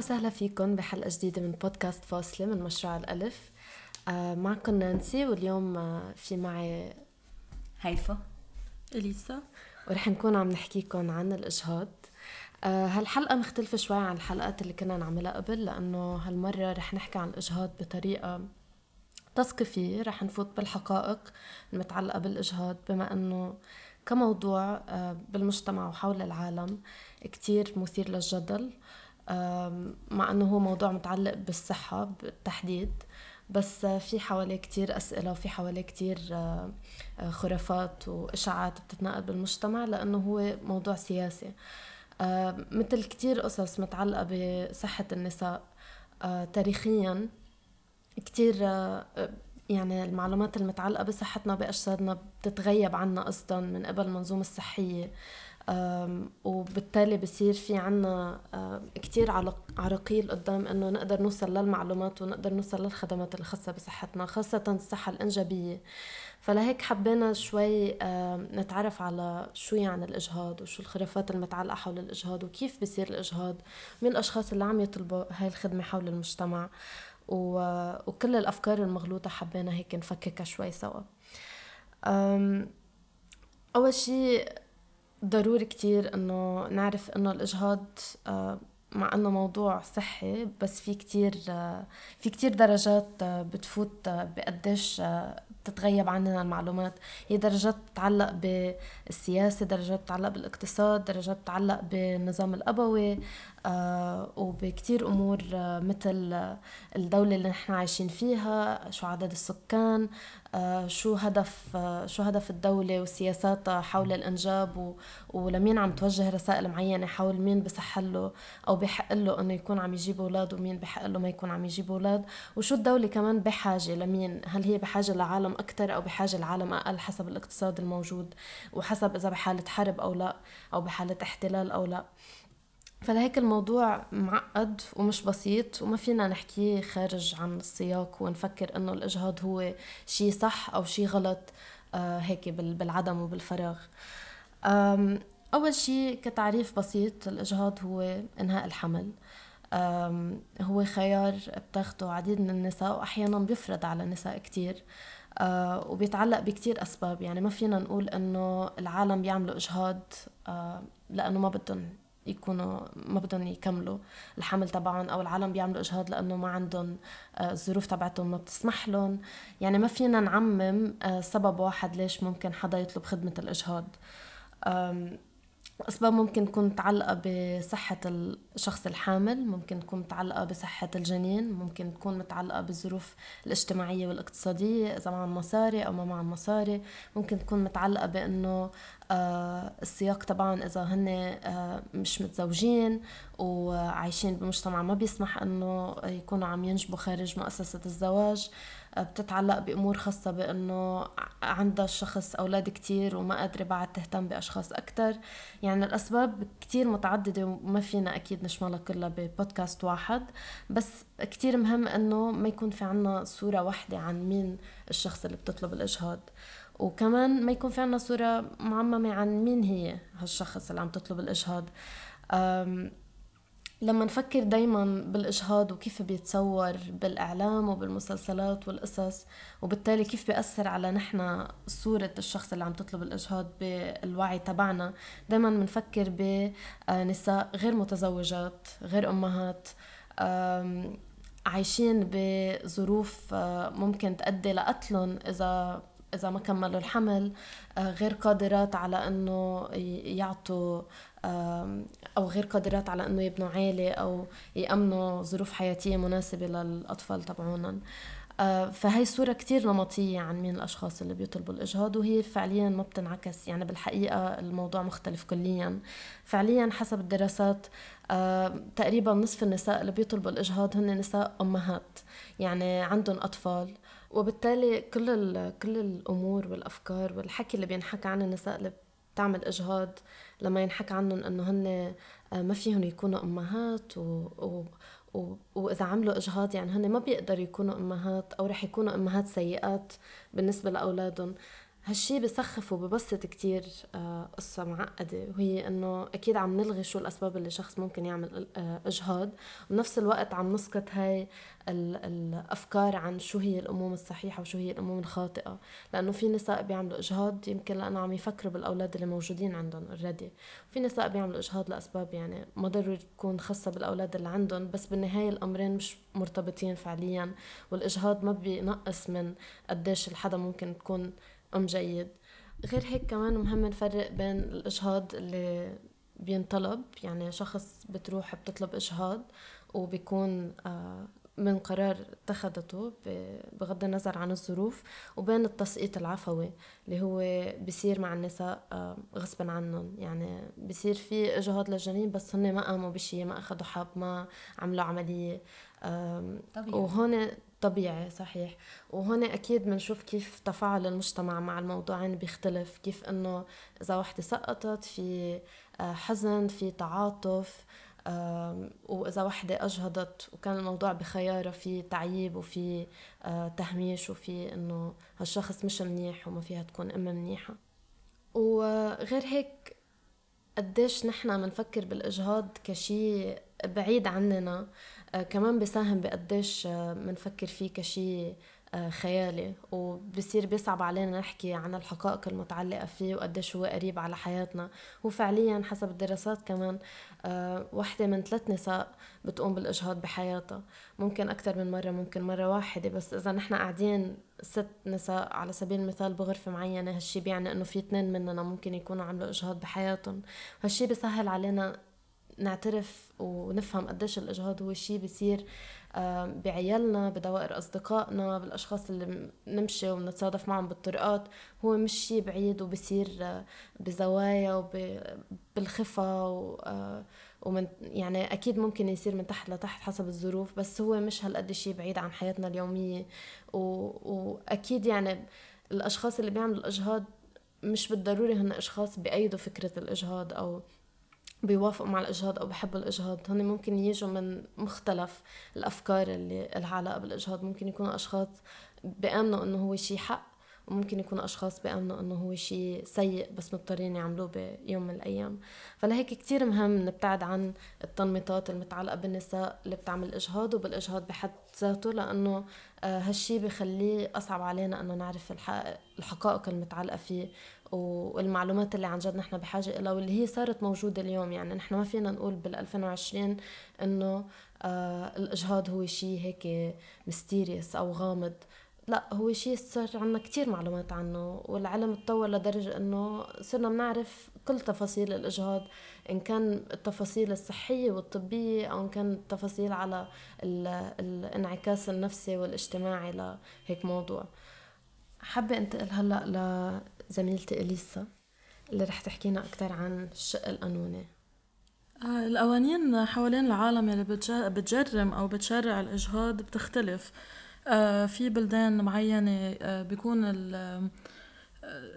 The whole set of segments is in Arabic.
وسهلا فيكم بحلقة جديدة من بودكاست فاصلة من مشروع الألف. آه معكم نانسي واليوم آه في معي هيفا إليسا. ورح نكون عم نحكيكم عن الإجهاض. آه هالحلقة مختلفة شوي عن الحلقات اللي كنا نعملها قبل لأنه هالمرة رح نحكي عن الإجهاض بطريقة تثقيفية. رح نفوت بالحقائق المتعلقة بالإجهاض بما أنه كموضوع بالمجتمع وحول العالم كتير مثير للجدل. مع أنه هو موضوع متعلق بالصحة بالتحديد بس في حواليه كتير أسئلة وفي حواليه كتير آه، آه، خرافات وإشاعات بتتنقل بالمجتمع لأنه هو موضوع سياسي. مثل كتير قصص متعلقة بصحة النساء تاريخيا كتير يعني المعلومات المتعلقة بصحتنا بأجسادنا بتتغيب عنا قصدا من قبل المنظومة الصحية وبالتالي بصير في عنا كتير عراقيل قدام إنه نقدر نوصل للمعلومات ونقدر نوصل للخدمات الخاصة بصحتنا خاصة الصحة الإنجابية فلهيك حبينا شوي نتعرف على شو يعني الإجهاض وشو الخرافات المتعلقة حول الإجهاض وكيف بصير الإجهاض مين الأشخاص اللي عم يطلبوا هاي الخدمة حول المجتمع. وكل الأفكار المغلوطة حبينا هيك نفككها شوي سوا أول شيء ضروري كتير إنه نعرف إنه الإجهاض مع إنه موضوع صحي بس في كتير في كتير درجات بتفوت بقديش تتغيب عننا المعلومات. هي درجات تتعلق بالسياسة درجات تتعلق بالاقتصاد درجات تتعلق بالنظام الأبوي. آه وبكتير أمور آه مثل الدولة اللي نحن عايشين فيها شو عدد السكان آه شو هدف آه شو هدف الدولة وسياساتها حول الإنجاب. ولمين عم توجه رسائل معينة حول مين بصح له أو بحق له إنه يكون عم يجيب أولاد ومين بحق له ما يكون عم يجيب أولاد وشو الدولة كمان بحاجة لمين هل هي بحاجة لعالم أكثر أو بحاجة لعالم أقل حسب الاقتصاد الموجود وحسب إذا بحالة حرب أو لا أو بحالة احتلال أو لا فلهيك الموضوع معقد ومش بسيط وما فينا نحكيه خارج عن السياق ونفكر إنه الإجهاض هو شيء صح أو شيء غلط آه هيك بالعدم وبالفراغ. أول شيء كتعريف بسيط الإجهاض هو إنهاء الحمل. هو خيار بتاخده عديد من النساء واحيانا بيفرض على نساء كتير آه وبيتعلق بكتير أسباب. يعني ما فينا نقول إنه العالم بيعملوا إجهاض آه لأنه ما بدهم يكونوا ما بدهم يكملوا الحمل تبعهم أو العالم بيعملوا إجهاض لأنه ما عندهم آه، الظروف تبعتهم ما بتسمح لهم. يعني ما فينا نعمم آه، سبب واحد ليش ممكن حدا يطلب خدمة الإجهاض. أسباب ممكن تكون متعلقة بصحة الشخص الحامل ممكن تكون متعلقة بصحة الجنين ممكن تكون متعلقة بالظروف الاجتماعية والاقتصادية إذا معهم مصاري أو ما معهم مصاري. ممكن تكون متعلقة بأنه آه السياق طبعا إذا هن آه مش متزوجين وعايشين بمجتمع ما بيسمح أنه يكونوا عم ينجبوا خارج مؤسسة الزواج. بتتعلق بأمور خاصة بأنه عندها الشخص أولاد كتير وما قادرة بعد تهتم بأشخاص أكتر. يعني الأسباب كتير متعددة وما فينا أكيد نشملها كلها ببودكاست واحد بس كتير مهم أنه ما يكون في عنا صورة واحدة عن مين الشخص اللي بتطلب الإجهاض. وكمان ما يكون في عنا صورة معممة عن مين هي هالشخص اللي عم تطلب الإجهاض. لما نفكر دايما بالإجهاض وكيف بيتصور بالإعلام وبالمسلسلات والقصص وبالتالي كيف بيأثر على نحن صورة الشخص اللي عم تطلب الإجهاض بالوعي تبعنا دايما بنفكر بنساء غير متزوجات غير أمهات عايشين بظروف ممكن تؤدي لقتلهم إذا إذا ما كملوا الحمل غير قادرات على إنه يعطوا أو غير قادرات على إنه يبنوا عيلة أو يأمنوا ظروف حياتية مناسبة للأطفال تبعونن. آه، فهي صورة كتير نمطية عن مين الأشخاص اللي بيطلبوا الإجهاض وهي فعليا ما بتنعكس. يعني بالحقيقة الموضوع مختلف كليا. فعليا حسب الدراسات آه، تقريبا نصف النساء اللي بيطلبوا الإجهاض هن نساء أمهات. يعني عندهم أطفال. وبالتالي كل كل الأمور والأفكار والحكي اللي بينحكى عن النساء اللي بتعمل إجهاض لما ينحكى عنهم إنه هن آه، ما فيهم يكونوا أمهات و, و و... وإذا عملوا إجهاض يعني هن ما بيقدروا يكونوا أمهات أو رح يكونوا أمهات سيئات بالنسبة لأولادهم. هالشي بسخف وببسط كتير آه، قصة معقدة وهي إنه أكيد عم نلغي شو الأسباب اللي شخص ممكن يعمل آه، إجهاض. وبنفس الوقت عم نسقط هاي الأفكار عن شو هي الأمومة الصحيحة وشو هي الأمومة الخاطئة. لأنه في نساء بيعملوا إجهاض يمكن لأنه عم يفكروا بالأولاد اللي موجودين عندهم اوريدي في نساء بيعملوا إجهاض لأسباب يعني ما ضروري تكون خاصة بالأولاد اللي عندهم بس بالنهاية الأمرين مش مرتبطين فعليا. والإجهاض ما بينقص من قديش الحدا ممكن تكون أم جيد غير هيك كمان مهم نفرق بين الإجهاض اللي بينطلب يعني شخص بتروح بتطلب إجهاض وبيكون آه من قرار اتخذته بغض النظر عن الظروف وبين التسقيط العفوي اللي هو بصير مع النساء آه، غصبا عنهم يعني بصير في إجهاض للجنين بس هن ما قاموا بشيء ما اخذوا حب ما عملوا عملية طبيعي. وهون طبيعي صحيح. وهون أكيد بنشوف كيف تفاعل المجتمع مع الموضوعين بيختلف. كيف إنه إذا وحدة سقطت في آه، حزن في تعاطف وإذا وحدة أجهضت وكان الموضوع بخيارها في تعييب وفي آه، تهميش وفي إنه هالشخص مش منيح وما فيها تكون أم منيحة. وغير هيك قديش نحنا منفكر بالإجهاض كشي بعيد عننا. كمان بيساهم بقديش منفكر آه، فيه كشي آه، خيالي وبصير بيصعب علينا نحكي عن الحقائق المتعلقة فيه وقديش هو قريب على حياتنا. وفعليا حسب الدراسات كمان آه، وحدة من ثلاث نساء بتقوم بالإجهاض بحياتها. ممكن أكثر من مرة ممكن مرة واحدة بس إذا نحن قاعدين ست نساء على سبيل المثال بغرفة معينة هالشي بيعني إنه في اثنين مننا ممكن يكونوا عملوا إجهاض بحياتهم. هالشي بيسهل علينا نعترف ونفهم قديش الإجهاض هو شيء بيصير بعيالنا بدوائر أصدقائنا بالأشخاص اللي بنمشي وبنتصادف معهم بالطرقات. هو مش شيء بعيد وبصير آه، بزوايا وبالخفة آه، ومن يعني أكيد ممكن يصير من تحت لتحت حسب الظروف بس هو مش هالقد شيء بعيد عن حياتنا اليومية. و... وأكيد يعني الأشخاص اللي بيعملوا الإجهاض مش بالضروري هن أشخاص بأيدوا فكرة الإجهاض أو بيوافقوا مع الإجهاض أو بحبوا الإجهاض. هن ممكن يجوا من مختلف الأفكار اللي لها علاقة بالإجهاض. ممكن يكونوا أشخاص بيأمنوا إنه هو شيء حق وممكن يكونوا أشخاص بيأمنوا إنه هو شيء سيء بس مضطرين يعملوه بيوم من الأيام. فلهيك كتير مهم نبتعد عن التنميطات المتعلقة بالنساء اللي بتعمل إجهاض وبالإجهاض بحد ذاته لأنه آه، هالشي بخليه أصعب علينا إنه نعرف الحقائق المتعلقة فيه. والمعلومات اللي عن جد نحن بحاجة إلها واللي هي صارت موجودة اليوم. يعني نحن ما فينا نقول بال 2020 إنه آه الإجهاض هو شيء هيك ميستيريس أو غامض. لا هو شيء صار عنا كتير معلومات عنه والعلم تطور لدرجة إنه صرنا بنعرف كل تفاصيل الإجهاض إن كان التفاصيل الصحية والطبية أو إن كان التفاصيل على الانعكاس النفسي والاجتماعي لهيك موضوع. حابة أنتقل هلأ لزميلتي إليسا اللي رح تحكينا أكثر عن الشق القانوني آه، القوانين حوالين العالم اللي بتجرم أو بتشرع الإجهاض بتختلف. آه، في بلدان معينة آه، بيكون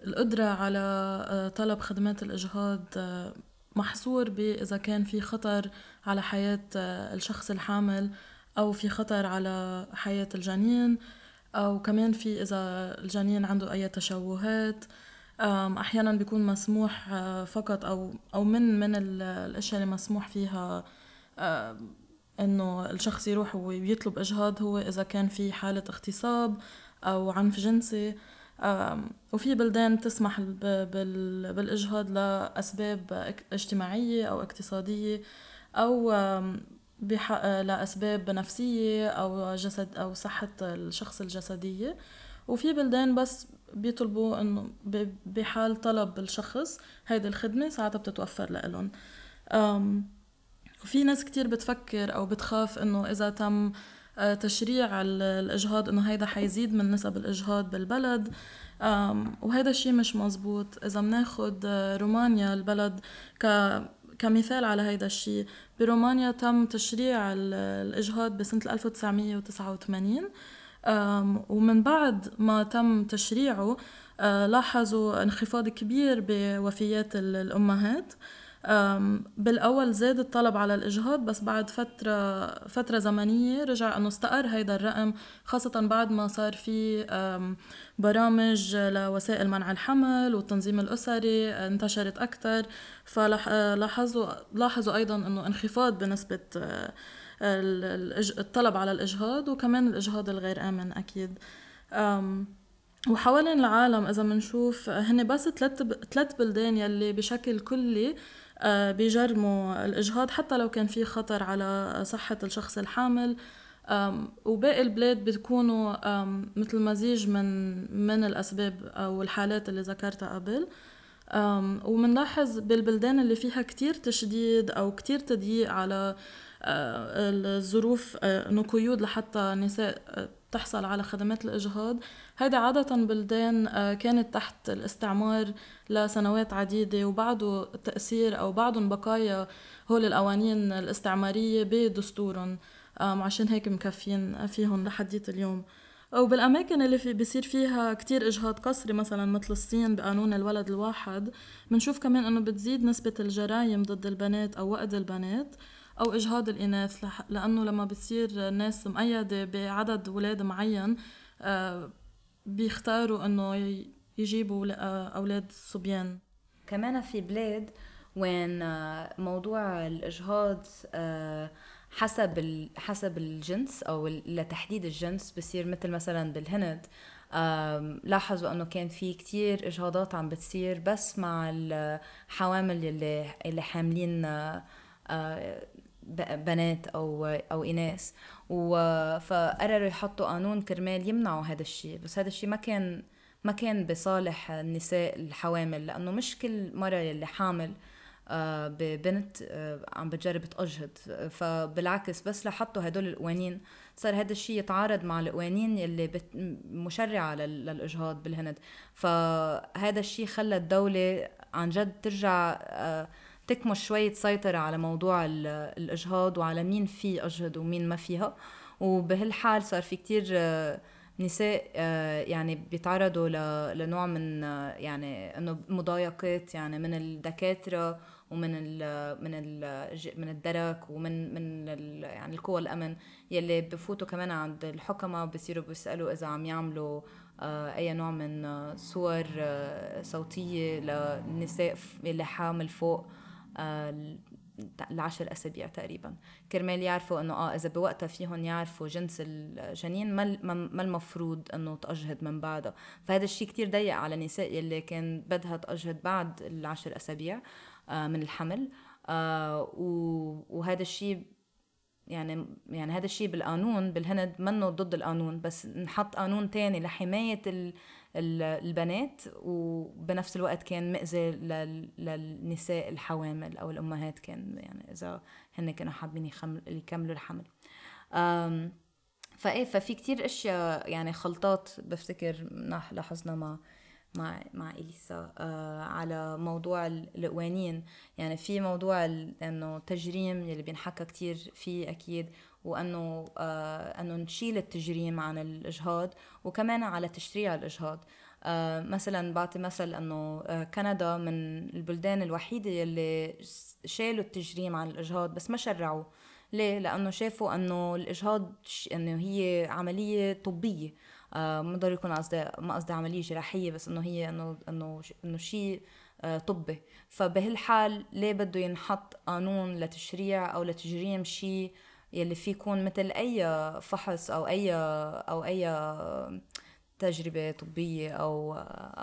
القدرة على طلب خدمات الإجهاض محصور بإذا كان في خطر على حياة الشخص الحامل أو في خطر على حياة الجنين أو كمان في إذا الجنين عنده أي تشوهات. أحيانا بيكون مسموح فقط أو أو من من الأشياء اللي مسموح فيها إنه الشخص يروح ويطلب إجهاض هو إذا كان في حالة اغتصاب أو عنف جنسي. وفي بلدان تسمح بالإجهاض لأسباب اجتماعية أو اقتصادية أو لأسباب نفسية أو جسد أو صحة الشخص الجسدية. وفي بلدان بس بيطلبوا إنه بحال طلب الشخص هيدي الخدمة ساعتها بتتوفر لإلهم. وفي ناس كتير بتفكر أو بتخاف إنه إذا تم آه، تشريع الإجهاض إنه هيدا حيزيد من نسب الإجهاض بالبلد. وهذا الشيء مش مزبوط. إذا بناخد آه، رومانيا البلد ك كمثال على هيدا الشيء برومانيا تم تشريع الإجهاض بسنة 1989 ومن بعد ما تم تشريعه آه، لاحظوا انخفاض كبير بوفيات الأمهات. بالأول زاد الطلب على الإجهاض بس بعد فترة فترة زمنية رجع أنه استقر هيدا الرقم خاصة بعد ما صار في برامج لوسائل منع الحمل والتنظيم الاسري انتشرت أكثر فلاحظوا لاحظوا أيضا أنه انخفاض بنسبة آه، الطلب على الإجهاض وكمان الإجهاض الغير آمن أكيد. وحوالين العالم إذا بنشوف هن بس ثلاث ثلاث بلدان يلي بشكل كلي آه، بيجرموا الإجهاض حتى لو كان في خطر على صحة الشخص الحامل. وباقي البلاد بتكونوا مثل مزيج من من الأسباب أو الحالات اللي ذكرتها قبل. ومنلاحظ بالبلدان اللي فيها كتير تشديد أو كتير تضييق على الظروف آه، إنه قيود لحتى النساء تحصل على خدمات الإجهاض. هيدا عادة بلدان آه، كانت تحت الاستعمار لسنوات عديدة وبعده تأثير أو بعدهم بقايا هول القوانين الاستعمارية بدستورهم. عشان هيك مكفين فيهم لحديت اليوم. وبالأماكن اللي في بيصير فيها كتير إجهاض قسري مثلا مثل الصين بقانون الولد الواحد بنشوف كمان إنه بتزيد نسبة الجرائم ضد البنات أو وقت البنات. أو إجهاض الإناث لأنه لما بتصير ناس مقيدة بعدد أولاد معين آه، بيختاروا إنه يجيبوا آه، أولاد صبيان. كمان في بلاد وين آه، موضوع الإجهاض حسب حسب الجنس أو لتحديد الجنس بصير مثل مثلا بالهند لاحظوا إنه كان في كتير إجهاضات عم بتصير بس مع الحوامل اللي اللي حاملين بنات أو أو إناث. فقرروا يحطوا قانون كرمال يمنعوا هذا الشيء. بس هذا الشيء ما كان ما كان بصالح النساء الحوامل لأنه مش كل مرة يلي حامل آه، ببنت آه، عم بتجرب تأجهض فبالعكس بس لحطوا هدول القوانين صار هذا الشيء يتعارض مع القوانين يلي بت مشرعة للإجهاض بالهند. فهذا الشيء خلى الدولة عن جد ترجع آه تكمش شوية سيطرة على موضوع الإجهاض وعلى مين في أجهض ومين ما فيها. وبهالحال صار في كتير آه، نساء آه، يعني بيتعرضوا لنوع من آه، يعني إنه مضايقات يعني من الدكاترة ومن ال من ال من الدرك ومن من يعني القوى الأمن يلي بفوتوا كمان عند الحكماء بصيروا بيسألوا إذا عم يعملوا أي نوع من صور صوتية للنساء اللي حامل فوق. العشر أسابيع تقريبا. كرمال يعرفوا إنه آه إذا بوقتها فيهم يعرفوا جنس الجنين ما ما المفروض إنه تاجهض من بعدها فهذا الشيء كتير ضيق على النساء يلي كان بدها تاجهض بعد العشر أسابيع آه من الحمل. آه وهذا الشيء يعني يعني هذا الشيء بالقانون بالهند منه ضد القانون بس نحط قانون تاني لحماية البنات وبنفس الوقت كان مأذي للنساء الحوامل أو الأمهات كان يعني إذا هن كانوا حابين يكملوا الحمل. فإيه ففي كتير أشياء يعني خلطات بفتكر لاحظنا مع مع مع إليسا. آه على موضوع القوانين يعني في موضوع إنه تجريم يلي بينحكى كتير فيه أكيد وأنه آه أنه نشيل التجريم عن الإجهاض وكمان على تشريع الإجهاض. آه مثلا بعطي مثل أنه آه كندا من البلدان الوحيدة يلي شالوا التجريم عن الإجهاض بس ما شرعوه ليه؟ لأنه شافوا أنه الإجهاض أنه هي عملية طبية. آه ما ضروري يكون قصدي ما قصدي عملية جراحية بس أنه هي أنه أنه أنه شيء آه طبي. فبهالحال ليه بده ينحط قانون لتشريع أو لتجريم شيء يلي فيه يكون مثل أي فحص أو أي أو أي تجربة طبية أو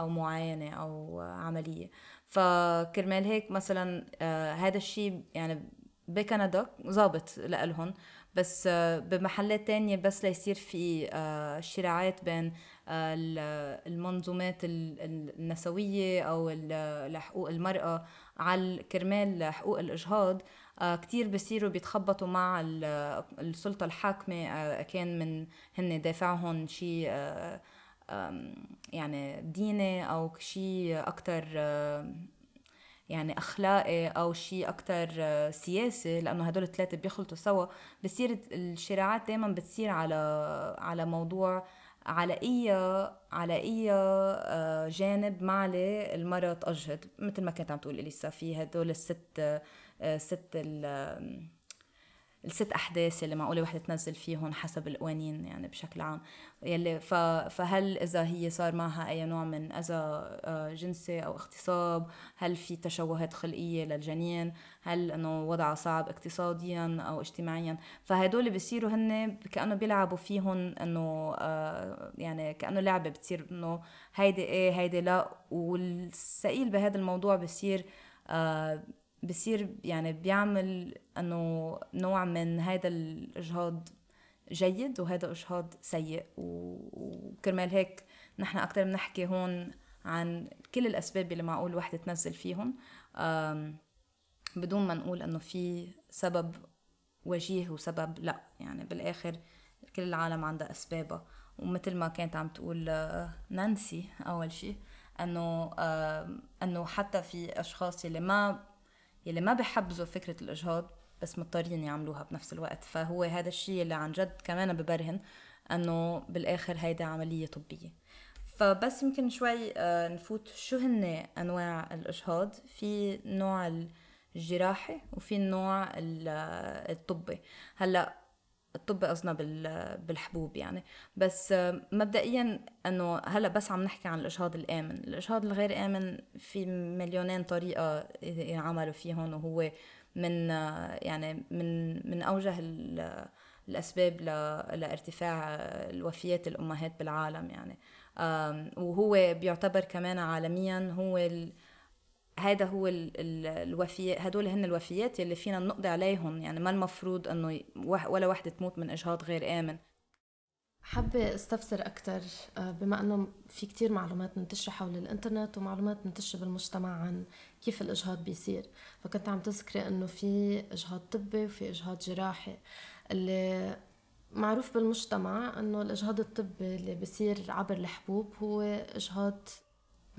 أو معاينة أو عملية. فكرمال هيك مثلا آه هذا الشيء يعني بكندا ظابط لإلهم بس آه بمحلات تانية بس ليصير في آه شراعات بين المنظومات النسوية أو لحقوق المرأة على كرمال حقوق الإجهاض. كتير بصيروا بيتخبطوا مع السلطة الحاكمة آه كان من هن دافعهم شيء آه يعني ديني أو شيء أكتر يعني أخلاقي أو شيء أكتر سياسي لأنه هدول الثلاثة بيخلطوا سوا. بصير الشراعات دايما بتصير على على موضوع على اي على اي آه، جانب معلي المرأة تأجهد مثل ما كانت عم تقول اليسا في هدول الست آه، ست الست أحداث اللي معقولة وحده تنزل فيهم حسب القوانين يعني بشكل عام. يلي فهل إذا هي صار معها أي نوع من أذى آه، جنسي أو اغتصاب هل في تشوهات خلقية للجنين هل إنه وضعها صعب اقتصاديا أو اجتماعيا؟ فهدول بصيروا هن كأنه بيلعبوا فيهم إنه آه، يعني كأنه لعبة بتصير إنه هيدي إيه هيدي لا. والثقيل بهذا الموضوع بصير آه، بصير يعني بيعمل إنه نوع من هذا الإجهاض جيد وهذا إجهاض سيء. وكرمال هيك نحن أكثر بنحكي هون عن كل الأسباب اللي معقول وحدة تنزل فيهم. بدون ما نقول إنه في سبب وجيه وسبب لا. يعني بالآخر كل العالم عندها أسبابها. ومثل ما كانت عم تقول آه، نانسي أول شيء إنه إنه حتى في أشخاص اللي ما يلي ما بحبزوا فكرة الإجهاض بس مضطرين يعملوها بنفس الوقت. فهو هذا الشيء اللي عن جد كمان ببرهن أنه بالآخر هيدا عملية طبية. فبس يمكن شوي آه، نفوت شو هن أنواع الإجهاض. في نوع الجراحي وفي النوع الطبي. هلأ الطب قصدنا بالحبوب يعني. بس مبدئيا إنه هلأ بس عم نحكي عن الاجهاض الآمن. الاجهاض الغير آمن في مليونين طريقة يعملوا فيهم وهو من يعني من من أوجه الأسباب لارتفاع الوفيات الأمهات بالعالم يعني. وهو بيعتبر كمان عالميا هو هذا هو الوفيات هدول هن الوفيات اللي فينا نقضي عليهم. يعني ما المفروض إنه ولا وحدة تموت من إجهاض غير آمن. حابة أستفسر أكثر آه، بما أنه في كتير معلومات منتشرة حول الإنترنت ومعلومات منتشرة بالمجتمع عن كيف الإجهاض بيصير. فكنت عم تذكري أنه في إجهاض طبي وفي إجهاض جراحي. اللي معروف بالمجتمع أنه الإجهاض الطبي اللي بيصير عبر الحبوب هو إجهاض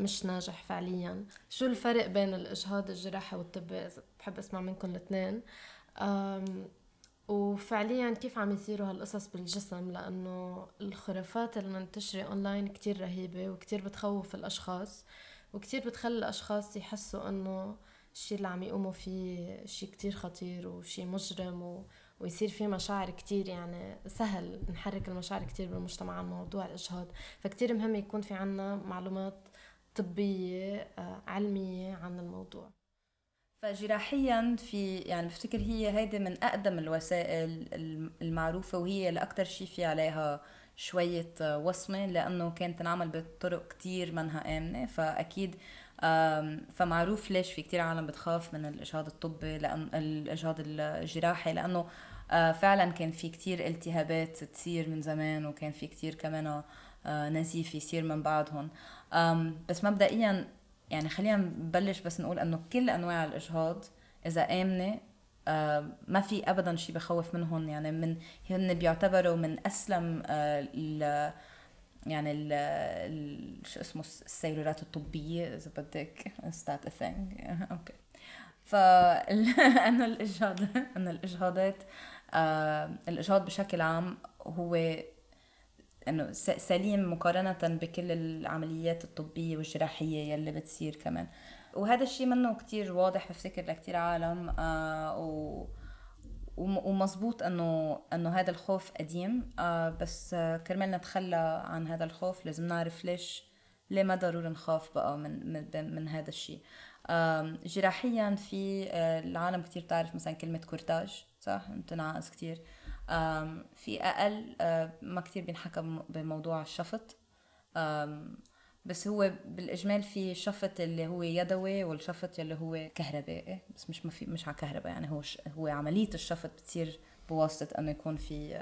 مش ناجح فعليا. شو الفرق بين الإجهاض الجراحي والطبي بحب أسمع منكم الاثنين وفعليا كيف عم يصيروا هالقصص بالجسم؟ لأنه الخرافات المنتشرة أونلاين كتير رهيبة وكتير بتخوف الأشخاص وكتير بتخلي الأشخاص يحسوا أنه الشيء اللي عم يقوموا فيه شيء كتير خطير وشيء مجرم و... ويصير في مشاعر كتير يعني سهل نحرك المشاعر كتير بالمجتمع عن موضوع الإجهاض. فكتير مهم يكون في عنا معلومات طبية آه، علمية عن الموضوع. فجراحيا في يعني بفتكر هي هيدي من أقدم الوسائل المعروفة وهي الأكثر شيء في عليها شوية وصمة لأنه كانت تنعمل بطرق كتير منها آمنة. فأكيد فمعروف ليش في كتير عالم بتخاف من الإجهاض الطبي لأن الإجهاض الجراحي لأنه آه، فعلا كان في كتير التهابات تصير من زمان وكان في كتير كمان آه، نزيف يصير من بعضهم. بس مبدئيا يعني خلينا نبلش بس نقول إنه كل أنواع الاجهاض إذا آمنة ما في ابدا شيء بخوف منهم يعني من هن بيعتبروا من أسلم ال يعني ال شو اسمه السيلولات الطبية إذا بدك safest thing okay. فانه الاجهاض إنه الاجهاضات الاجهاض بشكل عام هو إنه سليم مقارنة بكل العمليات الطبية والجراحية يلي بتصير كمان. وهذا الشيء منه كتير واضح بفتكر لكتير عالم آه و ومزبوط إنه إنه هذا الخوف قديم آه بس آه كرمال نتخلى عن هذا الخوف لازم نعرف ليش ليه ما ضروري نخاف بقى من من, من هذا الشيء آه جراحيا في آه العالم كتير بتعرف مثلا كلمة curetage صح؟ بتنعقص كتير. في أقل ما كتير بينحكى بموضوع الشفط. بس هو بالإجمال في شفط اللي هو يدوي والشفط اللي هو كهربائي بس مش ما في مش على كهرباء يعني هو هو عملية الشفط بتصير بواسطة إنه يكون في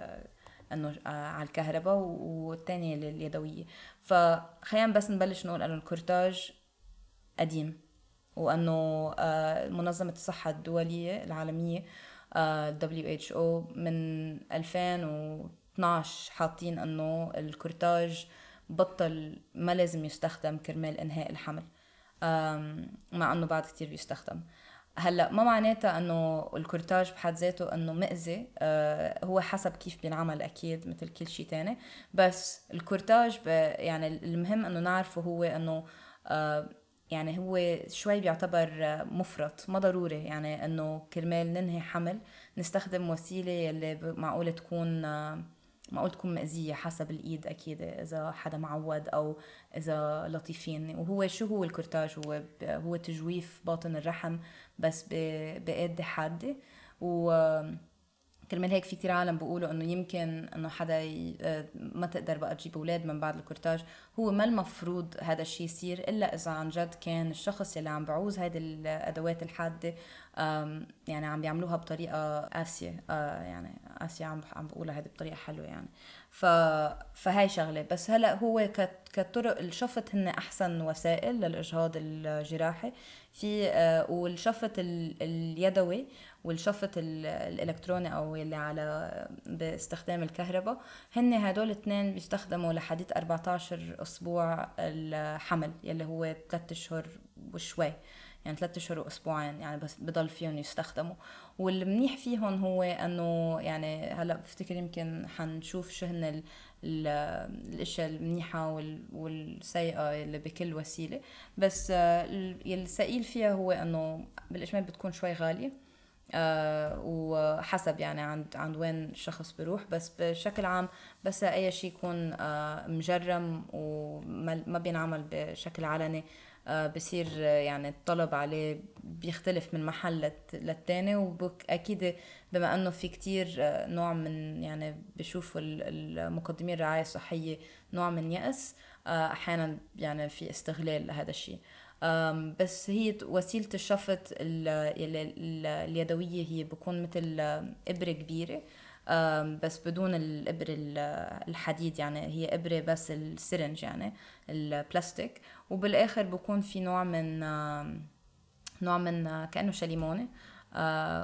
أنه على الكهرباء والثانيه اليدويه فخلينا بس نبلش نقول أنه curetage قديم وأنه منظمة الصحة الدولية العالمية WHO من 2012 حاطين إنه curetage بطل ما لازم يستخدم كرمال إنهاء الحمل. مع إنه بعد كتير بيستخدم. هلأ ما معناتها إنه الكورتاج بحد ذاته إنه مأذي. آه هو حسب كيف بينعمل أكيد مثل كل شيء تاني. بس الكورتاج يعني المهم إنه نعرفه هو إنه آه يعني هو شوي بيعتبر مفرط ما ضروري يعني إنه كرمال ننهي حمل نستخدم وسيلة اللي معقول تكون معقول تكون مأذية حسب الإيد أكيد إذا حدا معود أو إذا لطيفين. وهو شو هو ال curetage؟ هو هو تجويف باطن الرحم بس بأداة حادة. و كرمال هيك في كتير عالم بيقولوا إنه يمكن إنه حدا ي... آه، ما تقدر بقى تجيب أولاد من بعد ال curetage. هو ما المفروض هذا الشيء يصير إلا إذا عن جد كان الشخص اللي عم بعوز هيدي الأدوات الحادة يعني عم بيعملوها بطريقة قاسية آه، يعني قاسية عم عم بقولها هيدي بطريقة حلوة يعني. ف فهي شغلة. بس هلأ هو كطرق الشفط هن أحسن وسائل للإجهاض الجراحي. في آه، والشفط اليدوي والشفط الإلكتروني أو اللي على باستخدام الكهرباء هن هدول الاثنين بيستخدموا لحديث 14 أسبوع الحمل يلي هو 3 أشهر وشوي يعني ثلاثة أشهر وأسبوعين يعني بس بضل فيهم يستخدموا. والمنيح فيهم هو إنه يعني هلأ بفتكر يمكن حنشوف شو هن الأشياء المنيحة والسيئة اللي بكل وسيلة. بس الثقيل فيها هو إنه بالاجمال بتكون شوي غالية. آه وحسب يعني عند عند وين الشخص بيروح. بس بشكل عام بس أي شيء يكون آه مجرم وما بينعمل بشكل علني آه بصير يعني الطلب عليه بيختلف من محل للتاني. واكيد بما إنه في كتير آه، نوع من يعني بشوفوا المقدمين الرعايه الصحيه نوع من يأس آه، أحيانا يعني في استغلال لهذا الشيء بس هي وسيلة الشفط اليدوية هي بكون مثل إبرة كبيرة بس بدون الإبر الحديد يعني هي إبرة بس السرنج يعني البلاستيك. وبالآخر بكون في نوع من نوع من كأنه شليمونة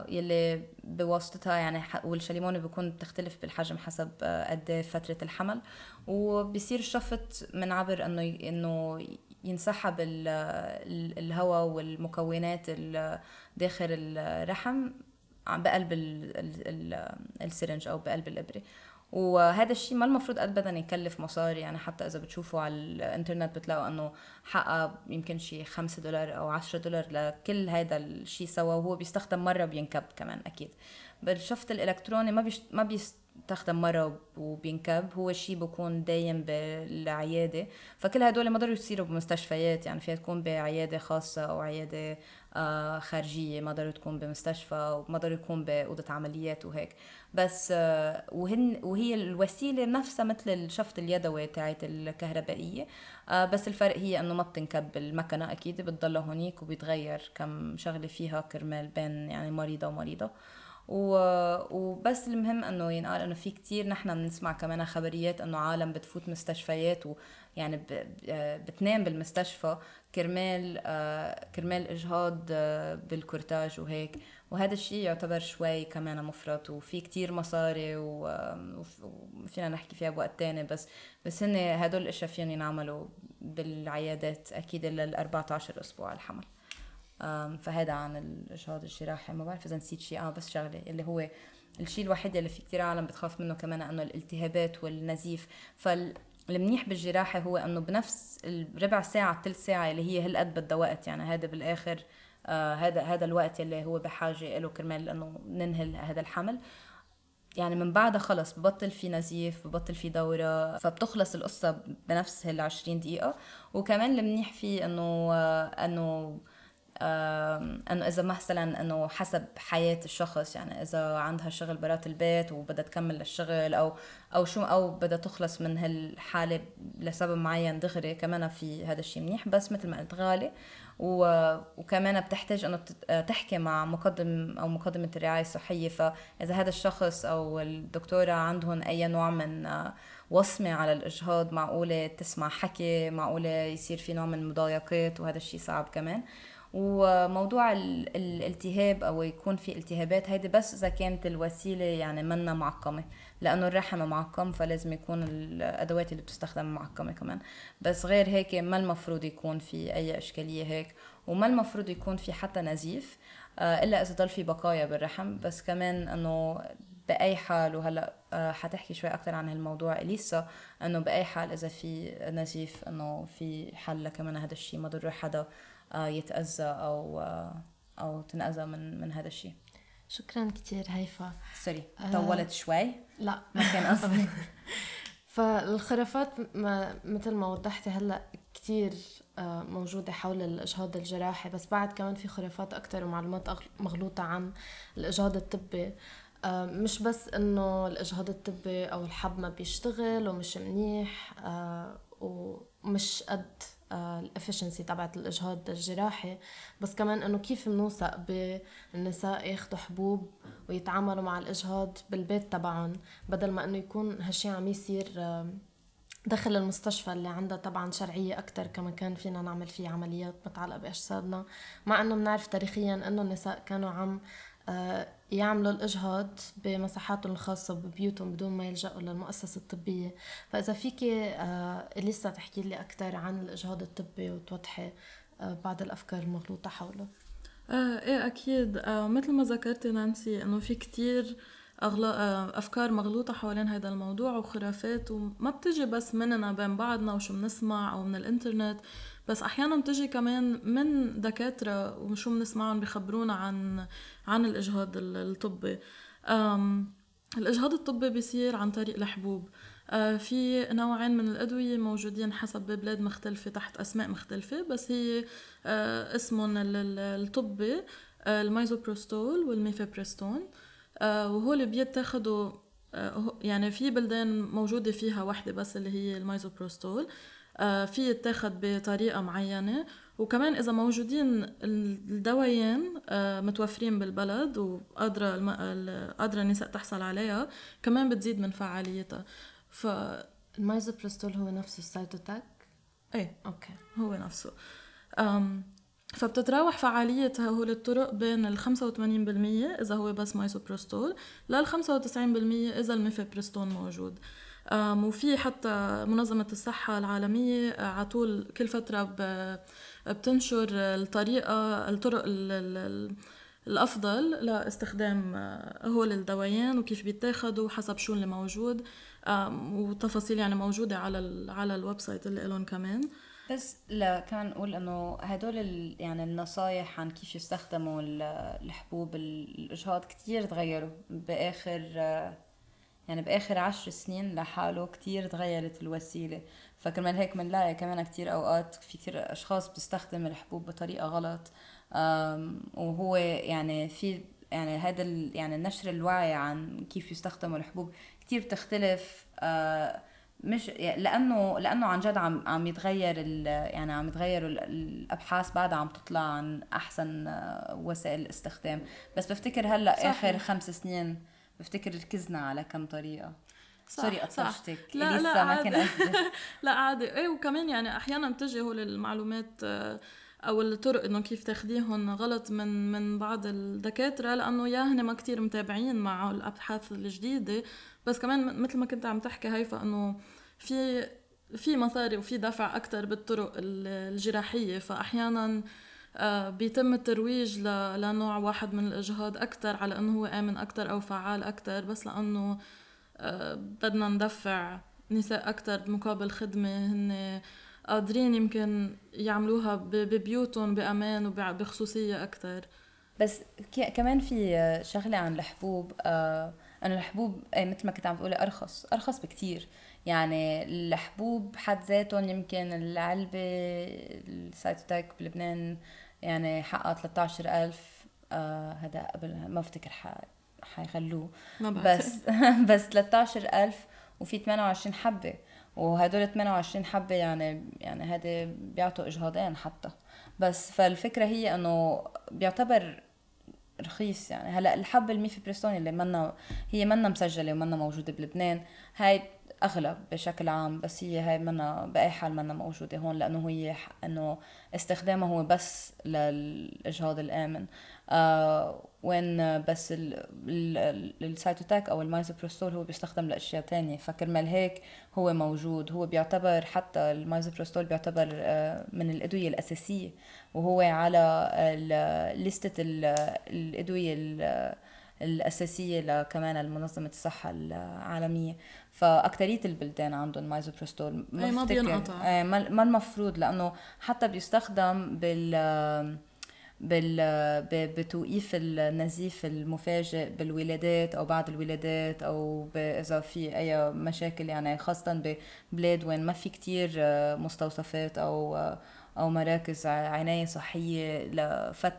يلي بواسطتها يعني والشليمونه بيكون بتختلف بالحجم حسب قد فترة الحمل. وبصير الشفط من عبر إنه إنه ينسحب الهواء والمكونات داخل الرحم بقلب السرنج أو بقلب الإبرة. وهذا الشيء ما المفروض ابدا يكلف مصاري يعني حتى إذا بتشوفوا على الإنترنت بتلاقوا إنه حقها يمكن شيء 5 دولار أو 10 دولار لكل هذا الشيء سوا وهو بيستخدم مرة بينكب كمان أكيد. بالشفط الإلكتروني ما بيست... ما بيستخدم مرة وبينكب هو شيء بكون دايم بالعيادة. فكل هدول ما ضروري يصيروا بمستشفيات يعني فيها تكون بعيادة خاصة أو عيادة آه، خارجية ما ضروري تكون بمستشفى وما ضروري يكون بأوضة عمليات وهيك. بس آه، وهن وهي الوسيلة نفسها مثل الشفط اليدوي تاعت الكهربائية. آه، بس الفرق هي إنه ما بتنكب المكنة أكيد بتضلها هونيك وبيتغير كم شغلة فيها كرمال بين يعني مريضة ومريضة. وبس المهم إنه ينقال إنه في كتير نحن بنسمع كمان خبريات إنه عالم بتفوت مستشفيات ويعني بتنام بالمستشفى كرمال آه، كرمال إجهاض آه، بال curetage وهيك. وهذا الشيء يعتبر شوي كمان مفرط وفي كتير مصاري وفينا نحكي فيها بوقت تاني. بس بس هن هدول الأشياء فيهم ينعملوا بالعيادات أكيد لل 14 أسبوع الحمل. فهذا عن الاجهاض الجراحي ما بعرف إذا نسيت شيء. آه بس شغلة اللي هو الشيء الوحيد اللي في كتير عالم بتخاف منه كمان إنه الالتهابات والنزيف. فالمنيح بالجراحة هو إنه بنفس الربع ساعة ثلث ساعة اللي هي هالقد بدها وقت. يعني هذا بالآخر آه هذا هذا الوقت اللي هو بحاجة له كرمال إنه ننهي هذا الحمل. يعني من بعدها خلص ببطل في نزيف ببطل في دورة فبتخلص القصة بنفس هال 20 دقيقة. وكمان المنيح فيه إنه آه إنه إنه إذا مثلا إنه حسب حياة الشخص يعني إذا عندها شغل برات البيت وبدها تكمل الشغل أو أو شو أو بدها تخلص من هالحالة لسبب معين دغري كمان في هذا الشيء منيح. بس مثل ما قلت غالي. وكمان بتحتاج إنه تحكي مع مقدم أو مقدمة الرعاية الصحية. فإذا هذا الشخص أو الدكتورة عندهم أي نوع من وصمة على الإجهاض معقولة تسمع حكي معقولة يصير في نوع من المضايقات وهذا الشيء صعب كمان. وموضوع الالتهاب أو يكون في التهابات هيدي بس إذا كانت الوسيلة يعني منا معقمة لأنه الرحم معقم فلازم يكون الأدوات اللي بتستخدم معقمة كمان. بس غير هيك ما المفروض يكون في أي إشكالية هيك وما المفروض يكون في حتى نزيف آه، إلا إذا ضل في بقايا بالرحم. بس كمان إنه بأي حال وهلأ آه، حتحكي شوي أكثر عن هالموضوع إليسا إنه بأي حال إذا في نزيف إنه في حل كمان هذا الشيء ما ضروري حدا آه، يتأذى أو أو تنأذى من من هذا الشيء. شكرا كثير هيفا. سوري طولت شوي. لا. ما كان قصدي فالخرافات ما مثل ما وضحتي هلأ كثير آه، موجودة حول الإجهاض الجراحي بس بعد كمان في خرافات أكتر ومعلومات مغلوطة عن الإجهاض الطبي آه، مش بس إنه الإجهاض الطبي أو الحب ما بيشتغل ومش منيح آه، ومش قد الافشنسي تبعت الإجهاض الجراحي بس كمان إنه كيف بنوثق بالنساء ياخذوا حبوب ويتعاملوا مع الإجهاض بالبيت تبعهم بدل ما إنه يكون هالشي عم يصير داخل المستشفى اللي عندها طبعا شرعية أكتر كما كان فينا نعمل فيه عمليات متعلقة بأجسادنا. مع أنه بنعرف تاريخيا أنه النساء كانوا عم آه، يعملوا الإجهاض بمساحاتهم الخاصة ببيوتهم بدون ما يلجأوا للمؤسسة الطبية. فإذا فيك آه، لسه تحكي لي أكثر عن الإجهاض الطبي وتوضحي آه، بعض الأفكار المغلوطة حوله. آه إيه أكيد. آه مثل ما ذكرتي نانسي إنه في كتير أغلا... أفكار مغلوطة حوالين هذا الموضوع وخرافات وما بتجي بس مننا بين بعضنا وشو بنسمع أو من الإنترنت. بس أحيانا بتجي كمان من دكاترة وشو بنسمعهم بخبرونا عن عن الإجهاض الطبي. الإجهاض الطبي بيصير عن طريق الحبوب. آه، في نوعين من الأدوية موجودين حسب بلاد مختلفة تحت أسماء مختلفة بس هي آه، اسمهم الطبي آه، ال misoprostol وال mifepristone وهول بيتاخدوا يعني في بلدان موجودة فيها وحدة بس اللي هي الميزوبروستول. في يتاخد بطريقة معينة. وكمان إذا موجودين الدوايين متوفرين بالبلد وقادرة قادرة النساء تحصل عليها كمان بتزيد من فعاليتها. ف المايزوبرستول هو نفسه ال Cytotec؟ إيه. Okay. هو نفسه. أم فبتتراوح فعاليتها هو الطرق بين ال 85% إذا هو بس مايسوبروستول لل 95% إذا الميفيبرستون موجود. وفي حتى منظمة الصحة العالمية آه، على طول كل فترة بتنشر الطريقة الطرق الأفضل لاستخدام آه، هول الدوايين وكيف بيتاخدوا حسب شو اللي موجود وتفاصيل يعني موجودة على على ال website اللي لهم كمان. بس لا كمان نقول إنه هدول يعني النصايح عن كيف يستخدموا الحبوب الاجهاض كتير تغيروا بآخر يعني باخر عشر سنين لحاله كتير تغيرت الوسيلة. فكرمال هيك بنلاقي كمان كتير أوقات في كتير أشخاص بتستخدم الحبوب بطريقة غلط. وهو يعني في يعني هذا يعني نشر الوعي عن كيف يستخدموا الحبوب كتير بتختلف. آه، مش لأنه لأنه عن جد عم عم يتغير يعني عم يتغيروا الأبحاث بعدها عم تطلع عن أحسن آه، وسائل الاستخدام بس بفتكر هلأ صحيح. آخر خمس سنين بفتكر ركزنا على كم طريقة. سوري قطشتك لا لا ما كان قصدي لا عادي. إيه وكمان يعني أحيانا بتجي هول المعلومات آه، أو الطرق إنه كيف تاخديهم غلط من من بعض الدكاترة لأنه يا هن ما كتير متابعين مع الأبحاث الجديدة. بس كمان مثل ما كنت عم تحكي هيفا إنه في في مصاري وفي دفع أكثر بالطرق الجراحية. فأحيانا آه، بيتم الترويج لنوع واحد من الإجهاض أكثر على أنه هو آمن أكثر أو فعال أكثر بس لأنه آه، بدنا ندفع نساء أكثر مقابل خدمة هن قادرين يمكن يعملوها ببيوتهم بأمان وبخصوصيه أكثر بس كمان في شغلة عن الحبوب آه أنه الحبوب إيه، مثل ما كنت عم تقولي أرخص أرخص بكتير. يعني الحبوب حد ذاتهم يمكن العلبة السايتوتاك بلبنان يعني حقها 13000 آه هذا قبل ما بفتكر حيخلوه. بس بس 13000 وفي 28 حبة. وهدول 28 حبة يعني يعني هذا بيعطوا أجهاضين حتى. بس فالفكرة هي إنه بيعتبر رخيص يعني. هلأ الحبة الميفيبرستون اللي منا هي منا مسجلة ومنا موجودة بلبنان. هاي أغلب بشكل عام بس هي هاي منا بأي حال منا موجودة هون لأنه هي إنه استخدامها هو بس للإجهاض الآمن. آه وين بس ال Cytotec أو المايزوبروستول هو بيستخدم لأشياء تانية. فكرمال هيك هو موجود. هو بيعتبر حتى المايزوبروستول بيعتبر آه من الأدوية الأساسية وهو على لستة الأدوية الأساسية كمان المنظمة الصحة العالمية. فأكترية البلدان عندهم مايزوبروستول ما ما بينقطع. إيه، ما المفروض لأنه حتى بيستخدم بال بال بتوقيف النزيف المفاجئ بالولادات أو بعد الولادات أو إذا في أي مشاكل يعني خاصة ببلاد وين ما في كتير مستوصفات أو أو مراكز عناية صحية لفت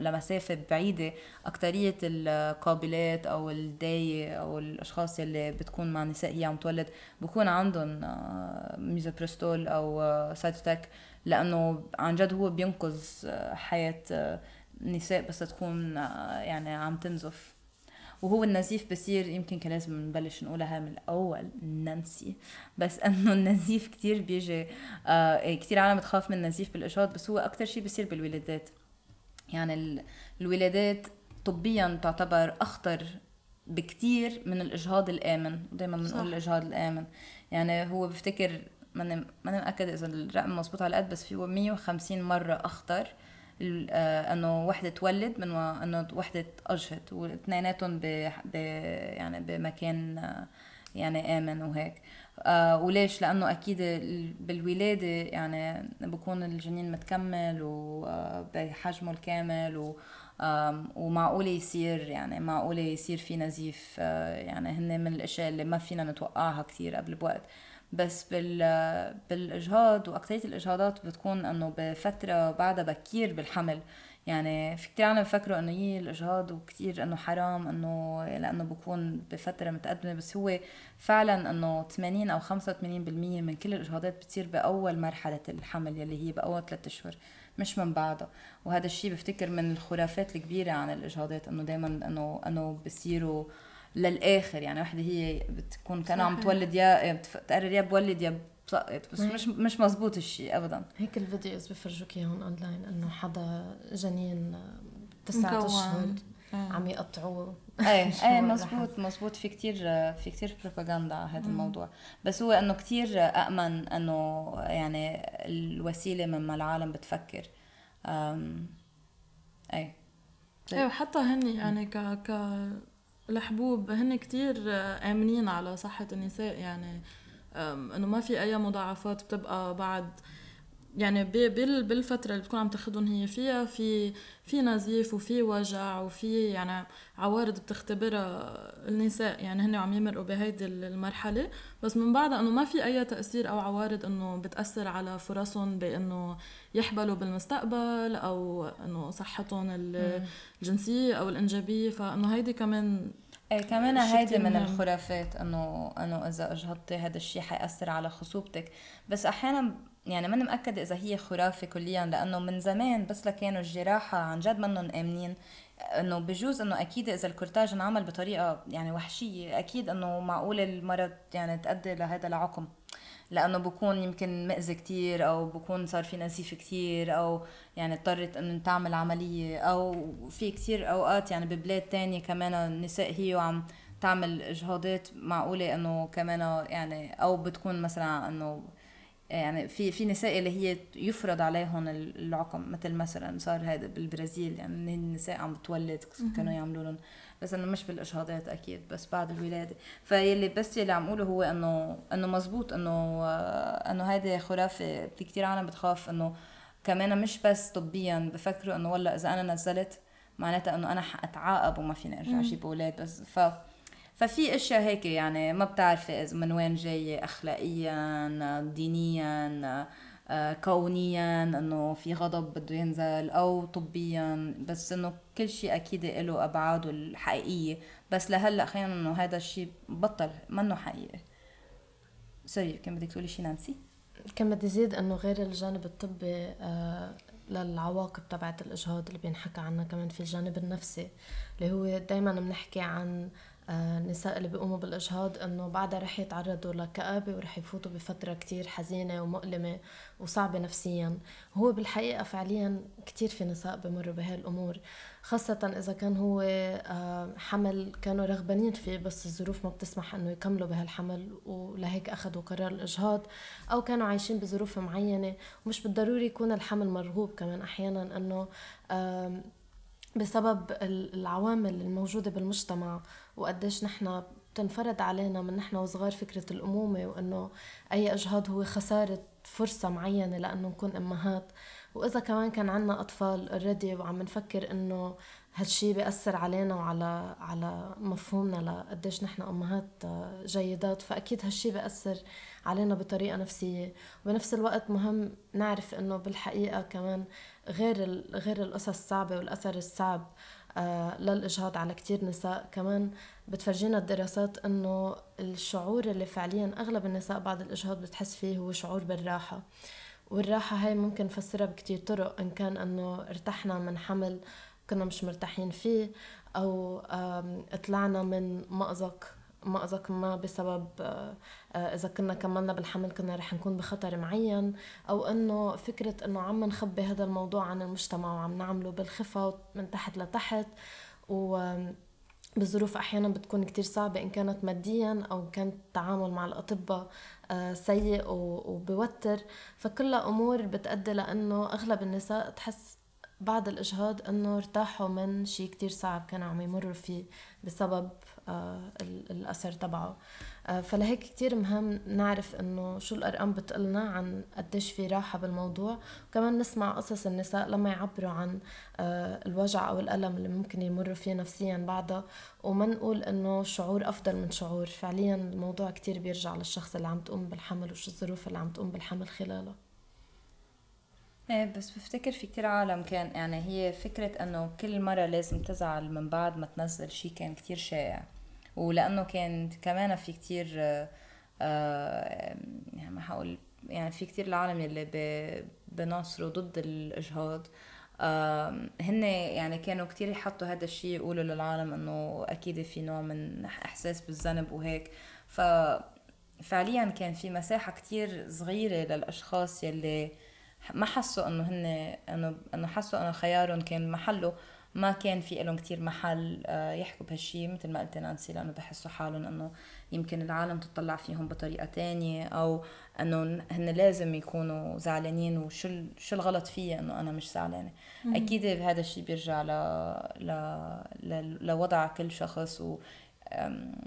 لمسافة بعيدة أكترية القابلات أو الداية أو الأشخاص يلي بتكون مع نساء هي عم تولد بكون عندهم آه، ميزوبرستول أو آه، Cytotec لأنه عن جد هو بينقذ آه، حياة نساء بس تكون يعني عم تنزف. وهو النزيف بصير يمكن كان لازم نبلش نقولها من الأول نانسي. بس إنه النزيف كتير بيجي آه كتير عالم بتخاف من النزيف بالاجهاض بس هو أكتر شيء بصير بالولادات. يعني الولادات طبيا تعتبر أخطر بكتير من الأجهاض الآمن. دائما بنقول الأجهاض الآمن. يعني هو بفتكر ماني ماني مأكدة إذا الرقم مزبوط على قد بس هو 150 مرة أخطر أنه وحدة تولد من أنه وحدة اجهض واثنيناتهم ب يعني بمكان آه، يعني آمن وهيك. آه وليش؟ لأنه أكيد بالولادة يعني بكون الجنين متكمل وبحجمه الكامل و ومعقولة يصير يعني معقولة يصير في نزيف آه، يعني هن من الأشياء اللي ما فينا نتوقعها كثير قبل بوقت. بس بال بالإجهاض واكثريه الإجهاضات بتكون إنه بفترة بعدها بكير بالحمل. يعني في كتير عالم بفكروا إنه هي الإجهاض وكتير إنه حرام إنه لأنه بكون بفترة متقدمة بس هو فعلا إنه 80 أو 85% من كل الإجهاضات بتصير بأول مرحلة الحمل يلي هي بأول ثلاث أشهر مش من بعدها. وهذا الشيء بفتكر من الخرافات الكبيرة عن الإجهاضات إنه دائما إنه إنه بصيروا للآخر يعني وحده هي بتكون كان عم تولد يا تقرر يا بولد يا بسقط بس مش مش مزبوط الشيء ابدا. هيك ال videos بفرجوك إياهم أونلاين إنه حدا جنين تسعة أشهر آه. عم يقطعوه. إيه إيه مزبوط مزبوط. في كتير في كتير بروباغندا على هذا الموضوع. بس هو إنه كتير امن إنه يعني الوسيلة مما العالم بتفكر. إيه. إيه وحتى هن يعني ك ك الحبوب هن كتير آمنين على صحة النساء يعني إنه ما في أي مضاعفات بتبقى بعد يعني بالفترة اللي بتكون عم تاخدهم هي فيها في في نزيف وفي وجع وفي يعني عوارض بتختبرها النساء. يعني هن عم يمرقوا بهيدي المرحلة. بس من بعدها إنه ما في أي تأثير أو عوارض إنه بتأثر على فرصهم بإنه يحبلوا بالمستقبل أو إنه صحتهم الجنسية أو الإنجابية. فإنه هيدي كمان إيه كمان هيدي من الخرافات انه إنه إذا اجهضتي هذا الشيء حيأثر على خصوبتك. بس أحيانا يعني ماني مأكدة إذا هي خرافة كليا لأنه من زمان بس لكانوا الجراحة عن جد منهم آمنين. إنه بجوز إنه أكيد إذا الكورتاج انعمل بطريقة يعني وحشية أكيد إنه معقول المرض يعني تؤدي لهذا العقم. لأنه بكون يمكن مأذي كتير أو بكون صار في نزيف كتير أو يعني اضطرت إنه تعمل عملية أو في كتير أوقات يعني ببلاد تانية كمان النساء هي وعم تعمل اجهاضات معقولة إنه كمان يعني أو بتكون مثلا إنه يعني في في نساء اللي هي يفرض عليهم العقم مثل مثلا صار هذا بالبرازيل يعني النساء عم بتولد كانوا يعملوا لهم بس إنه مش بالاجهاضات أكيد بس بعد الولادة. فيلي بس يلي عم أقوله هو إنه إنه مزبوط إنه إنه هيدي خرافة في كثير عالم بتخاف إنه كمان مش بس طبيا بفكروا إنه والله إذا أنا نزلت معناتها إنه أنا حأتعاقب وما فيني أرجع أجيب أولاد بس ف ففي أشياء هيك يعني ما بتعرفي إذا من وين جاية اخلاقيا دينيا آه، كونيا إنه في غضب بده ينزل أو طبيا. بس إنه كل شيء أكيد له ابعاده الحقيقية. بس لهلأ خلينا إنه هذا الشيء بطل منه حقيقي سوري كان بدك تقولي شيء نانسي؟ كان بدي زيد إنه غير الجانب الطبي آه للعواقب تبعت الإجهاض اللي بينحكى عنها. كمان في الجانب النفسي اللي هو دائما بنحكي عن النساء اللي بيقوموا بالإجهاض إنه بعدها رح يتعرضوا لكآبة ورح يفوتوا بفترة كتير حزينة ومؤلمة وصعبة نفسيا. هو بالحقيقة فعليا كتير في نساء بمروا بهاي الأمور خاصة إذا كان هو آه، حمل كانوا رغبانين فيه بس الظروف ما بتسمح إنه يكملوا بهالحمل ولهيك أخذوا قرار الإجهاض أو كانوا عايشين بظروف معينة. ومش بالضروري يكون الحمل مرغوب كمان أحيانا إنه بسبب العوامل الموجودة بالمجتمع وقديش نحن بتنفرد علينا من نحن وصغار فكرة الأمومة وإنه أي إجهاض هو خسارة فرصة معينة لأنه نكون أمهات. وإذا كمان كان عنا أطفال اوريدي وعم نفكر إنه هالشي بيأثر علينا وعلى على مفهومنا لقديش نحن أمهات جيدات فأكيد هالشي بيأثر علينا بطريقة نفسية. وبنفس الوقت مهم نعرف إنه بالحقيقة كمان غير غير القصص الصعبة والأثر الصعب للإجهاض على كتير نساء. كمان بتفرجينا الدراسات إنه الشعور اللي فعليا أغلب النساء بعد الإجهاض بتحس فيه هو شعور بالراحة. والراحة هاي ممكن نفسرها بكتير طرق إن كان إنه ارتحنا من حمل كنا مش مرتاحين فيه أو طلعنا من مأزق مأزق ما بسبب آه، إذا كنا كملنا بالحمل كنا رح نكون بخطر معين أو إنه فكرة إنه عم نخبي هذا الموضوع عن المجتمع وعم نعمله بالخفة من تحت لتحت. و بظروف أحيانا بتكون كتير صعبة إن كانت ماديا أو كان التعامل مع الأطباء آه، سيء وبوتر. فكلها أمور بتأدي لأنه أغلب النساء تحس بعد الإجهاض إنه ارتاحوا من شيء كتير صعب كانوا عم يمروا فيه بسبب آه، الأثر تبعه. آه، فلهيك كتير مهم نعرف إنه شو الأرقام بتقلنا عن قديش في راحة بالموضوع. وكمان نسمع قصص النساء لما يعبروا عن آه، الوجع أو الألم اللي ممكن يمروا فيه نفسيا بعدها. وما نقول إنه شعور أفضل من شعور. فعليا الموضوع كتير بيرجع للشخص اللي عم تقوم بالحمل وشو الظروف اللي عم تقوم بالحمل خلاله. إيه بس بفتكر في كتير عالم كان يعني هي فكرة إنه كل مرة لازم تزعل من بعد ما تنزل شي كان كتير شائع. ولأنه كان كمان في كتير آه يعني ما حقول يعني في كتير العالم يلي بناصروا ضد الإجهاض. آه هن يعني كانوا كتير يحطوا هذا الشيء يقولوا للعالم إنه أكيد في نوع من إحساس بالذنب وهيك. ف فعليا كان في مساحة كتير صغيرة للأشخاص يلي ما حسوا إنه هن إنه إنه حسوا إنه خيارهم كان محله. ما كان في لهم كتير محل آه، يحكوا بهالشي مثل ما قلت نانسي لأنه بحسوا حالهم إنه يمكن العالم تطلع فيهم بطريقة تانية أو إنه هن لازم يكونوا زعلانين وشو شو الغلط فيي إنه أنا مش زعلانة. أكيد هذا الشيء بيرجع ل... ل... لوضع كل شخص و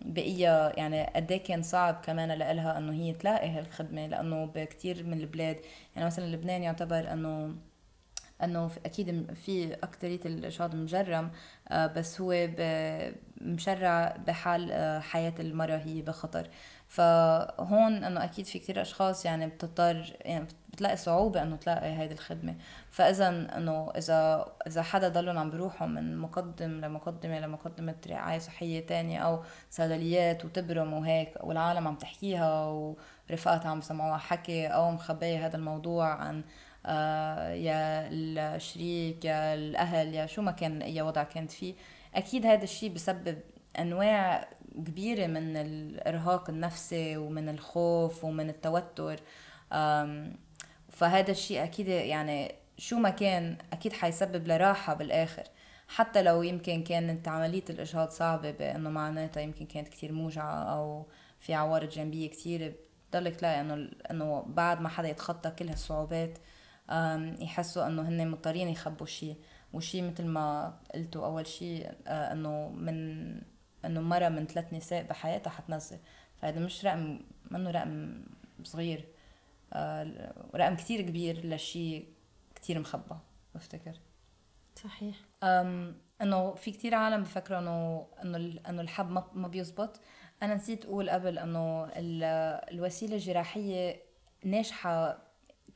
بقية يعني قد إيه كان صعب كمان لها إنه هي تلاقي هالخدمة لأنه بكتير من البلاد يعني مثلا لبنان يعتبر إنه إنه أكيد في أكترية الاشهاض مجرم آه، بس هو مشرع بحال آه، حياة المرأة هي بخطر. فهون إنه أكيد في كتير أشخاص يعني بتضطر يعني بتلاقي صعوبة إنه تلاقي هيدي الخدمة. فإذا إنه إذا إذا حدا ضلهم عم بيروحوا من مقدم لمقدمة لمقدمة رعاية صحية تانية أو صيدليات وتبرم وهيك والعالم عم تحكيها ورفقاتها عم يسمعوها حكي أو مخبية هذا الموضوع عن يا الشريك يا الأهل يا شو ما كان اي وضع كانت فيه. أكيد هذا الشيء بسبب أنواع كبيرة من الإرهاق النفسي ومن الخوف ومن التوتر. فهذا الشيء أكيد يعني شو ما كان أكيد حيسبب لراحه بالآخر. حتى لو يمكن كانت عملية الإجهاض صعبة بأنه معناتها يمكن كانت كتير موجعة أو في عوارض جانبية كتير بتضلك تلاقي إنه إنه بعد ما حدا يتخطى كل هالصعوبات يحسوا إنه هن مضطرين يخبوا شيء وشيء مثل ما قلتوا أول شيء آه، إنه من إنه مرة من ثلاث نساء بحياتها حتنزل. فهذا مش رقم منه رقم صغير آه، رقم كتير كبير لشيء كتير مخبى بفتكر. صحيح. إنه في كتير عالم بفكروا إنه إنه إنه الحب ما بيزبط. أنا نسيت أقول قبل إنه الوسيلة الجراحية ناجحة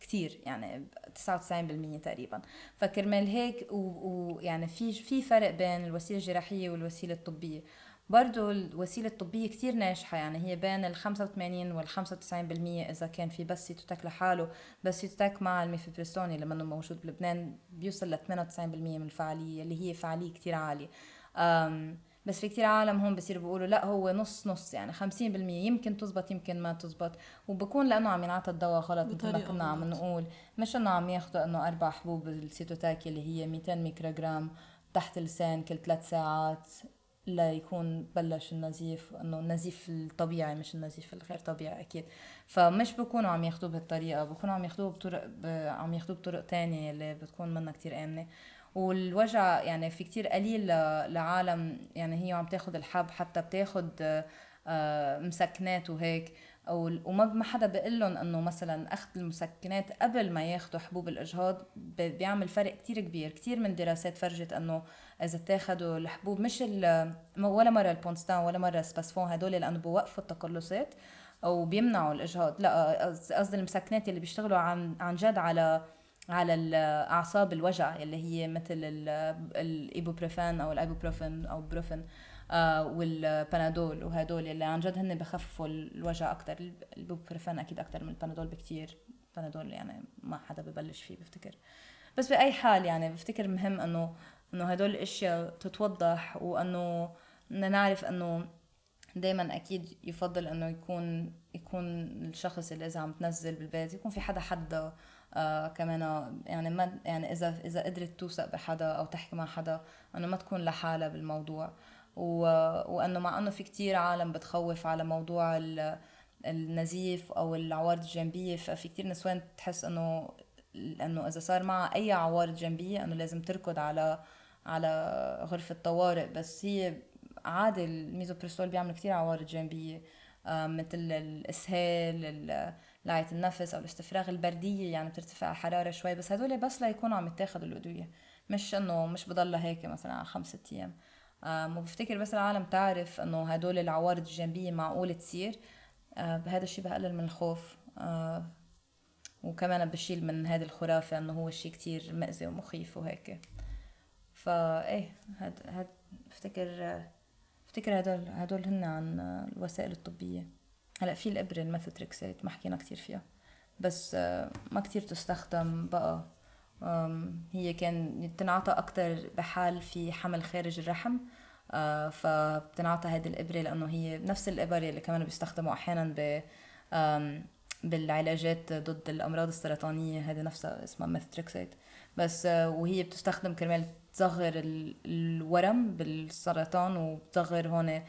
كتير يعني 99% تقريبا. فكرمال هيك ويعني في في فرق بين الوسيلة الجراحية والوسيلة الطبية. برضو الوسيلة الطبية كتير ناجحة يعني هي بين ال 85 وال 95% إذا كان في بس Cytotec لحاله. بس Cytotec مع الميفيبرستون اللي منه موجود بلبنان بيوصل ل 98% من الفعالية اللي هي فعالية كتير عالية. بس في كتير عالم هون بصيروا بيقولوا لا هو نص نص يعني 50% يمكن تزبط يمكن ما تزبط. وبكون لأنه عم ينعطى الدواء غلط مثل ما كنا عم نقول. مش إنه عم ياخذوا إنه أربع حبوب ال Cytotec اللي هي 200 ميكروغرام تحت اللسان كل ثلاث ساعات ليكون بلش النزيف إنه النزيف الطبيعي مش النزيف الغير طبيعي أكيد. فمش بكونوا عم ياخذوه بهالطريقة بكونوا عم ياخذوه بطرق ب... عم ياخذوه بطرق تانية اللي بتكون منها كتير آمنة. والوجع يعني في كتير قليل لعالم يعني هي عم تاخذ الحب حتى بتاخذ آه، مسكنات وهيك. وما ما حدا بيقول لهم إنه مثلا أخذ المسكنات قبل ما ياخذوا حبوب الإجهاض بيعمل فرق كتير كبير. كتير من دراسات فرجت إنه إذا تاخذوا الحبوب مش ولا مرة البونستان ولا مرة سباسفون هدول لأنه بوقفوا التقلصات أو بيمنعوا الإجهاض. لا قصدي المسكنات اللي بيشتغلوا عن عن جد على على الاعصاب الوجع اللي هي مثل الايبوبروفين أو الأيبوبروفين أو بروفين آه والبنادول وهدول اللي عن جد هن بخففوا الوجع أكثر البوبروفين أكيد أكثر من البنادول بكثير البنادول يعني ما حدا ببلش فيه بفتكر. بس بأي حال يعني بفتكر مهم إنه إنه هدول الاشياء تتوضح وإنه نعرف إنه دائما أكيد يفضل إنه يكون يكون الشخص اللي إذا عم تنزل بالبيت يكون في حدا حدا آه كمان يعني ما يعني إذا إذا قدرت توثق بحدا أو تحكي مع حدا إنه ما تكون لحالها بالموضوع. و... وإنه مع إنه في كتير عالم بتخوف على موضوع النزيف أو العوارض الجانبيه ففي كتير نسوان تحس إنه إنه إذا صار معها أي عوارض جانبيه إنه لازم تركض على على غرفة طوارئ. بس هي عادي الميزوبريستول بيعمل كتير عوارض جانبيه آه، مثل الإسهال لعية النفس أو الاستفراغ البردية يعني بترتفع الحراره شوي بس هدول بس ليكونوا عم يتاخذوا الأدوية. مش إنه مش بضلها هيك مثلا على خمسة أيام. وبفتكر بس العالم تعرف إنه هدول العوارض الجانبيه معقول تصير. آه، بهذا الشيء بقلل من الخوف. آه، وكمان بشيل من هذه الخرافة إنه هو شيء كتير مأذي ومخيف وهيك. فا إيه هاد هاد بفتكر بفتكر هدول هدول هن عن الوسائل الطبية. هلا في الإبرة الميثوتريكسات ما حكينا كتير فيها. بس آه، ما كتير تستخدم بقى. هي كان تنعطى أكتر بحال في حمل خارج الرحم. آه، فبتنعطى هذه الإبرة لأنه هي نفس الإبر اللي كمان بيستخدموا أحيانا ب بالعلاجات ضد الأمراض السرطانية. هذه نفسها اسمها ميثوتريكسات بس آه، وهي بتستخدم كرمال تصغر الورم بالسرطان وبتصغر هون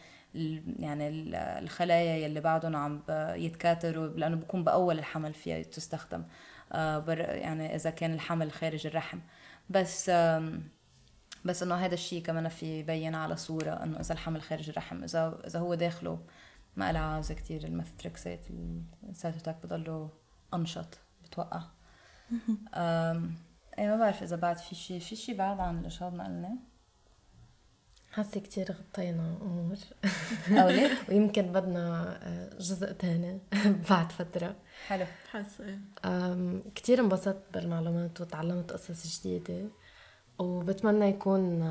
يعني الخلايا يلي بعدهم عم يتكاثروا لأنه بكون بأول الحمل فيها تستخدم. آه، يعني إذا كان الحمل خارج الرحم. بس بس إنه هذا الشيء كمان في يبين على صورة إنه إذا الحمل خارج الرحم إذا إذا هو داخله ما لها عازة كثير الميثوتريكسات السايتوتك بضلوا أنشط بتوقع. اي ما بعرف إذا بعد في شيء في شيء بعد عن الإجهاض ما قلنا. حاسة كتير غطينا امور أو ويمكن بدنا آه، جزء تاني بعد فترة. حلو. حاسة. كثير انبسطت بالمعلومات وتعلمت قصص جديدة. وبتمنى يكون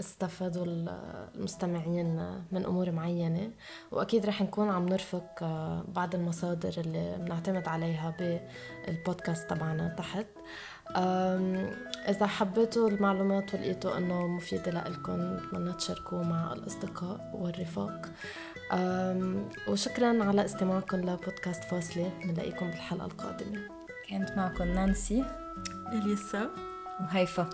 استفادوا المستمعين من أمور معينة. وأكيد رح نكون عم نرفق آه، بعض المصادر اللي بنعتمد عليها بالبودكاست تبعنا تحت. إذا حبيتوا المعلومات ولقيتوا إنه مفيدة لإلكم بتمنى تشاركوه مع الأصدقاء والرفاق. وشكرا على استماعكم لبودكاست فاصلة بنلاقيكم بالحلقة القادمة. كانت معكم نانسي إليسا وهيفا.